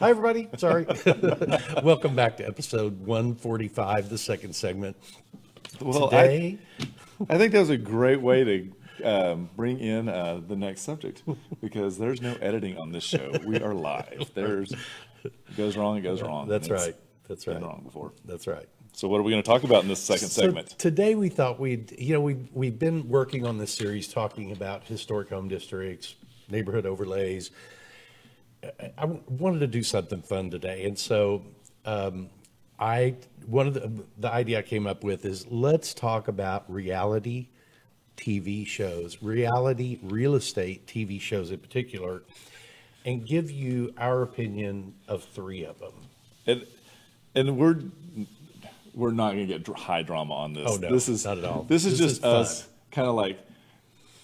Hi, everybody. Sorry. Welcome back to episode 145, the second segment. Well, Today, I, I think that was a great way to um, bring in uh, the next subject because there's no editing on this show. We are live. There's it goes wrong, it goes wrong. that's and it's right. That's Been right. wrong before. That's right. So what are we going to talk about in this second So segment? today we thought we'd, you know, we we've been working on this series talking about historic home districts, neighborhood overlays. I- wanted to do something fun today, and so um, I one of the the idea I came up with is let's talk about reality TV shows, reality real estate TV shows in particular, and give you our opinion of three of them. And and we're we're not going to get high drama on this. Oh, no, this is not at all. This is This just is us kind of like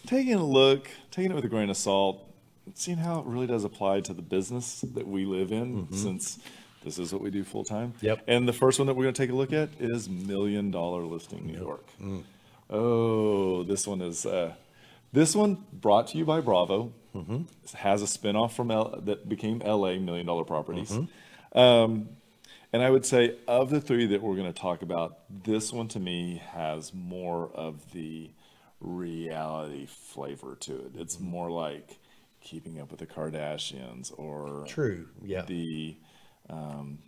taking a look, taking it with a grain of salt, seeing how it really does apply to the business that we live in since this is what we do full time. Mm-hmm. Yep. And the first one that we're going to take a look at is Million Dollar Listing New York. Oh, this one is uh, this one brought to you by Bravo. Mm-hmm. Has a spinoff from L- that became LA Million Dollar Properties. Mm-hmm. Um, and I would say of the three that we're going to talk about, this one to me has more of the reality flavor to it. It's Mm-hmm. more like keeping up with the Kardashians or True. Yeah. the um,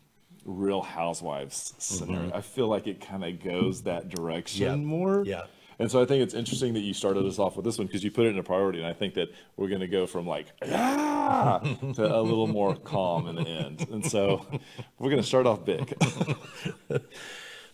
Real Housewives scenario. Mm-hmm. I feel like it kind of goes that direction Yeah. more. Yeah. And so I think it's interesting that you started us off with this one because you put it in a priority, and I think that we're going to go from like ah to a little more calm in the end. And so we're going to start off big.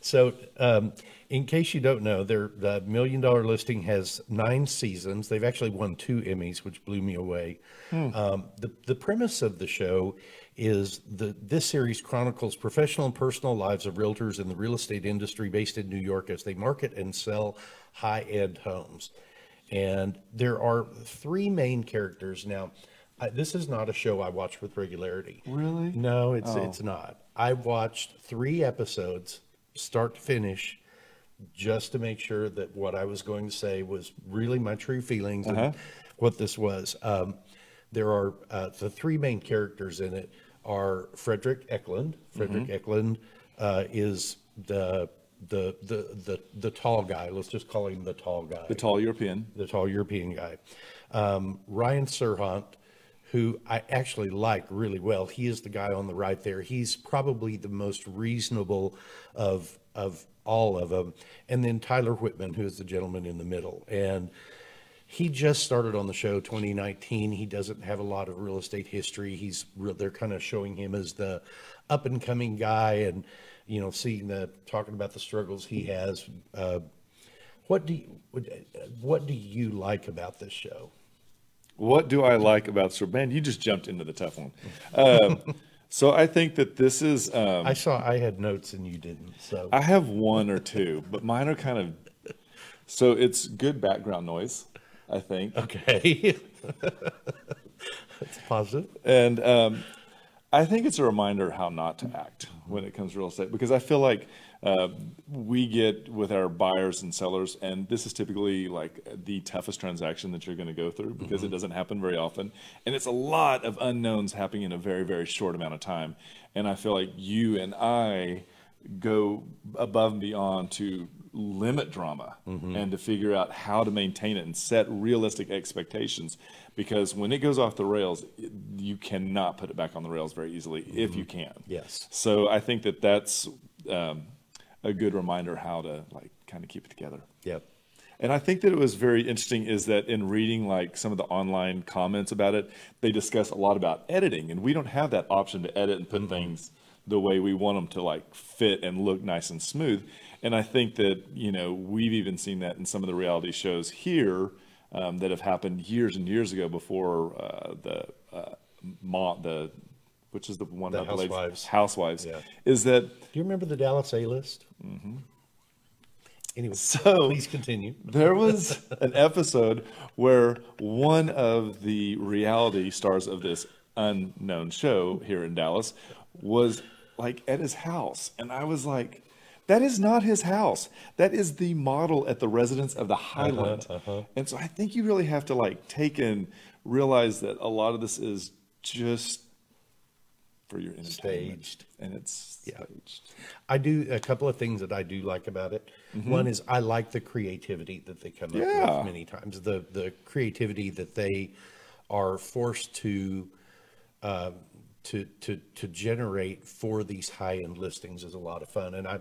So, um, in case you don't know, their the million dollar listing has nine seasons. They've actually won two Emmys, which blew me away. Um, the the premise of the show is the this series chronicles professional and personal lives of realtors in the real estate industry based in New York as they market and sell high end homes. And there are three main characters now. I, this is not a show I watch with regularity. Really? No, it's Oh. it's not. I watched three episodes, start to finish, just to make sure that what I was going to say was really my true feelings Uh-huh. and what this was. Um, there are uh, the three main characters in it are Fredrik Eklund. Fredrik Mm-hmm. Eklund uh, is the, the the the the tall guy. Let's just call him the tall guy The tall European. the tall European guy. Um, Ryan Serhant, who I actually like really well. He is the guy on the right there. He's probably the most reasonable of of all of them. And then Tyler Whitman, who is the gentleman in the middle. And he just started on the show 2019. He doesn't have a lot of real estate history. He's real, they're kind of showing him as the up and coming guy, and you know, seeing the talking about the struggles he has. Uh, what do you what do you like about this show? What do I like about Serhant? You just jumped into the tough one. Um, so I think that this is. Um, I saw I had notes and you didn't. So I have one or two, but mine are kind of. So it's good background noise, I think. okay, that's positive. And um, I think it's a reminder how not to act when it comes to real estate because I feel like uh, we get with our buyers and sellers, and this is typically like the toughest transaction that you're going to go through because it doesn't happen very often. And it's a lot of unknowns happening in a very, very short amount of time. And I feel like you and I go above and beyond to limit drama and to figure out how to maintain it and set realistic expectations because when it goes off the rails you cannot put it back on the rails very easily if you can Yes. so i think that that's um, a good reminder how to like kind of keep it together Yep. and I think that it was very interesting is that in reading like some of the online comments about it, they discuss a lot about editing, and we don't have that option to edit and put things the way we want them to like fit and look nice and smooth. And I think that you know we've even seen that in some of the reality shows here um, that have happened years and years ago before uh, the uh, mo- the which is the one The ladies- Housewives. housewives Yeah. is that Do you remember the Dallas A list? Mm-hmm. Anyway, So- please continue. There was an episode where one of the reality stars of this unknown show here in Dallas was like at his house. And I was like, that is not his house. That is the model at the residence of the Highland. And so I think you really have to like take and realize that a lot of this is just for your entertainment. Staged. And it's Yeah. staged. I do a couple of things that I do like about it. One is I like the creativity that they come up with many times. The the creativity that they are forced to uh, to to to generate for these high end listings is a lot of fun. And I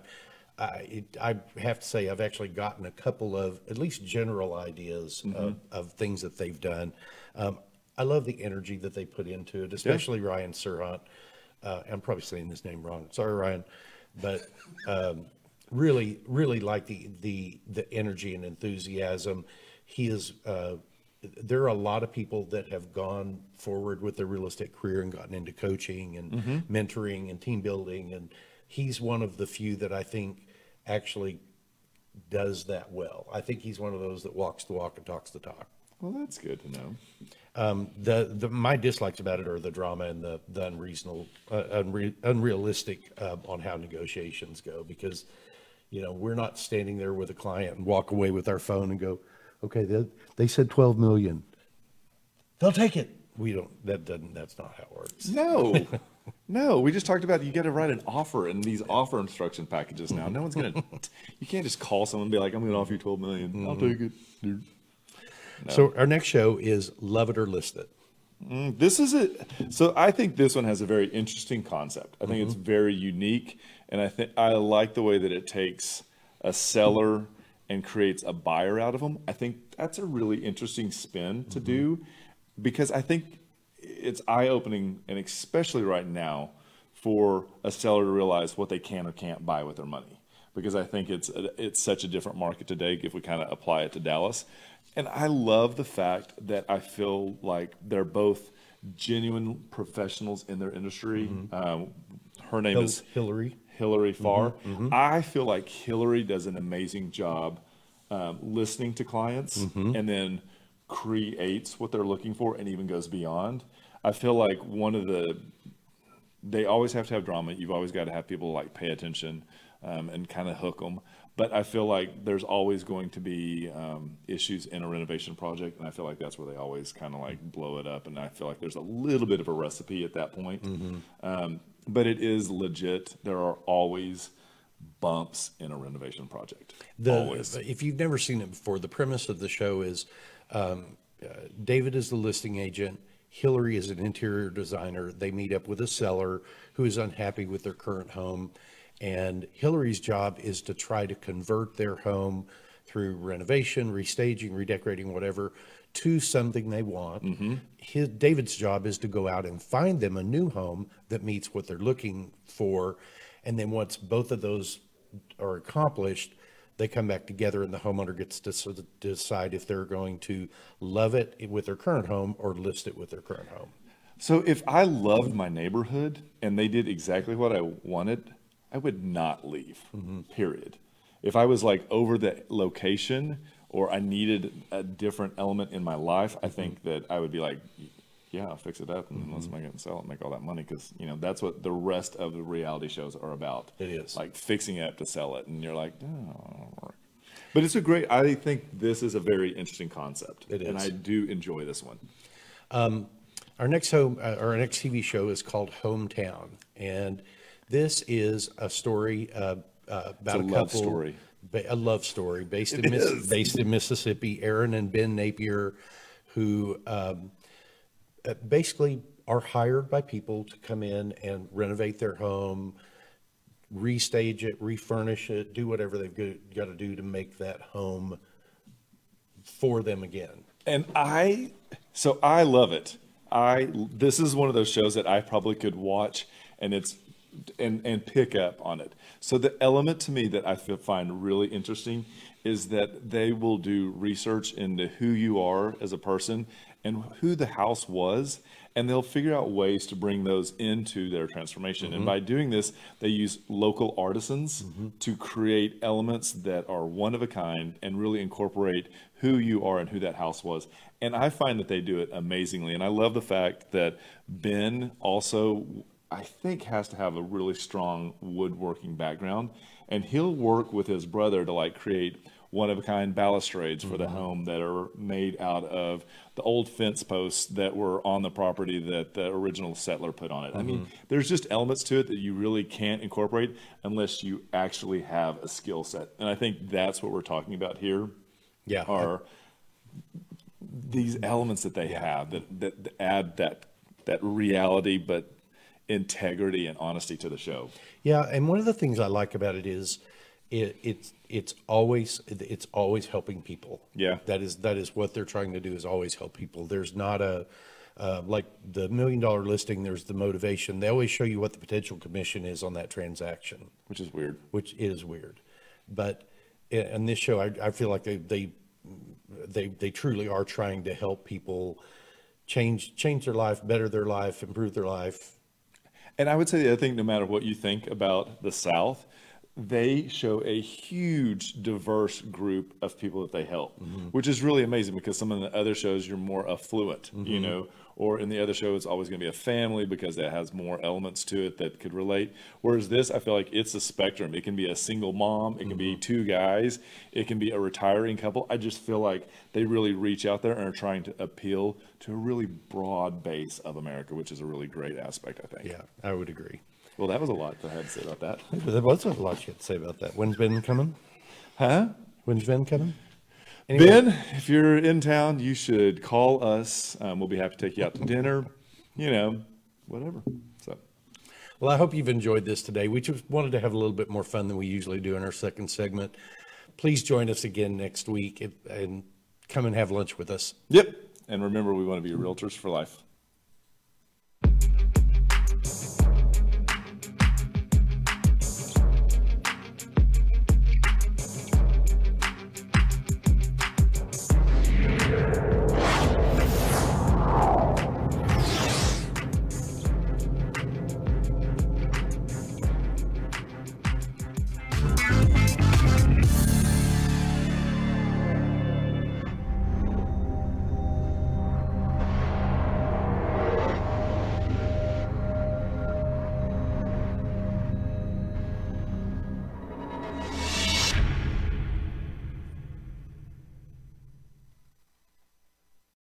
I it, I have to say I've actually gotten a couple of at least general ideas of, of things that they've done. Um, I love the energy that they put into it, especially Ryan Serhant. Uh, I'm probably saying his name wrong. Sorry, Ryan, but um, really, really like the the the energy and enthusiasm. He is. Uh, there are a lot of people that have gone forward with their real estate career and gotten into coaching and mentoring and team building, and he's one of the few that I think actually does that well. I think he's one of those that walks the walk and talks the talk. Well, that's good to know. Um, the, the my dislikes about it are the drama and the, the unreasonable, uh, unre, unrealistic uh, on how negotiations go because, you know, we're not standing there with a client and walk away with our phone and go, okay, they, they said 12 million. They'll take it. We don't, that doesn't, that's not how it works. No, no. We just talked about you got to write an offer in these offer instruction packages now. No one's gonna. You can't just call someone and be like, "I'm gonna offer you 12 million. I'll take it." Dude." So our next show is Love It or List It. Mm, This is it. So I think this one has a very interesting concept. I think it's very unique, and I think I like the way that it takes a seller and creates a buyer out of them. I think that's a really interesting spin to do, because I think it's eye opening, and especially right now, for a seller to realize what they can or can't buy with their money. Because I think it's it's such a different market today if we kind of apply it to Dallas. And I love the fact that I feel like they're both genuine professionals in their industry. Um, her name Hil- is Hilary. Hilary Farr. I feel like Hilary does an amazing job um, listening to clients and then creates what they're looking for and even goes beyond. I feel like one of the they always have to have drama. You've always got to have people like pay attention um, and kind of hook them. But I feel like there's always going to be um, issues in a renovation project, and I feel like that's where they always kind of like blow it up. And I feel like there's a little bit of a recipe at that point. Um, but it is legit. There are always bumps in a renovation project. The, always. If you've never seen it before, the premise of the show is um, uh, David is the listing agent. Hilary is an interior designer. They meet up with a seller who is unhappy with their current home. And Hilary's job is to try to convert their home through renovation, restaging, redecorating, whatever, to something they want. Mm-hmm. His, David's job is to go out and find them a new home that meets what they're looking for. And then once both of those are accomplished, they come back together and the homeowner gets to decide if they're going to love it with their current home or list it with their current home. So if I loved my neighborhood and they did exactly what I wanted, I would not leave. Mm-hmm. Period. If I was like over the location or I needed a different element in my life, I mm-hmm. think that I would be like, yeah, I'll fix it up and let's mm-hmm. make it and sell it and make all that money because you know that's what the rest of the reality shows are about. It is. like fixing it up to sell it, and you're like, oh. But it's a great. I think this is a very interesting concept, It and. I do enjoy this one. Um, our next home, uh, our next TV show is called Hometown, and this is a story uh, uh, about a a, love couple, story. ba- a love story based in Miss, based in Mississippi. Erin and Ben Napier, who um, uh, basically are hired by people to come in and renovate their home, restage it, refurnish it, do whatever they've got to do to make that home for them again. And I, so I love it. I this is one of those shows that I probably could watch and it's and and pick up on it. So the element to me that I feel, find really interesting is that they will do research into who you are as a person and who the house was and they'll figure out ways to bring those into their transformation. And mm-hmm. by doing this, they use local artisans mm-hmm. to create elements that are one of a kind and really incorporate who you are and who that house was. And I find that they do it amazingly. And I love the fact that Ben also I think has to have a really strong woodworking background, and he'll work with his brother to like create one of a kind balustrades for the mm-hmm. home that are made out of the old fence posts that were on the property that the original settler put on it. I mean, mm-hmm. there's just elements to it that you really can't incorporate unless you actually have a skill set. And I think that's what we're talking about here Yeah. are these elements that they have that, that add that that reality but integrity and honesty to the show. Yeah, and one of the things I like about it is it, it's it's always it's always helping people. Yeah. that is that is what they're trying to do is always help people. There's not a uh, like the million dollar listing. There's the motivation. They always show you what the potential commission is on that transaction, Which is weird. which is weird. But in, in this show, I, I feel like they they they they truly are trying to help people change change their life, better their life, improve their life. And I would say the other thing, no matter what you think about the South, they show a huge diverse group of people that they help, mm-hmm. which is really amazing because some of the other shows you're more affluent, you mm-hmm. know, or in the other show it's always going to be a family because that has more elements to it that could relate. Whereas this, I feel like it's a spectrum. It can be a single mom, it can be mm-hmm. two guys, it can be a retiring couple. I just feel like they really reach out there and are trying to appeal to a really broad base of America, which is a really great aspect, I think. Yeah, I would agree. Well, that was a lot to have to say about that. There was a lot you had to say about that. When's Ben coming? Huh? When's Ben coming? Anyway, Ben, if you're in town, you should call us. Um, we'll be happy to take you out to dinner, you know, whatever. So, Well, I hope you've enjoyed this today. We just wanted to have a little bit more fun than we usually do in our second segment. Please join us again next week and come and have lunch with us. yep. And remember, we want to be realtors for life.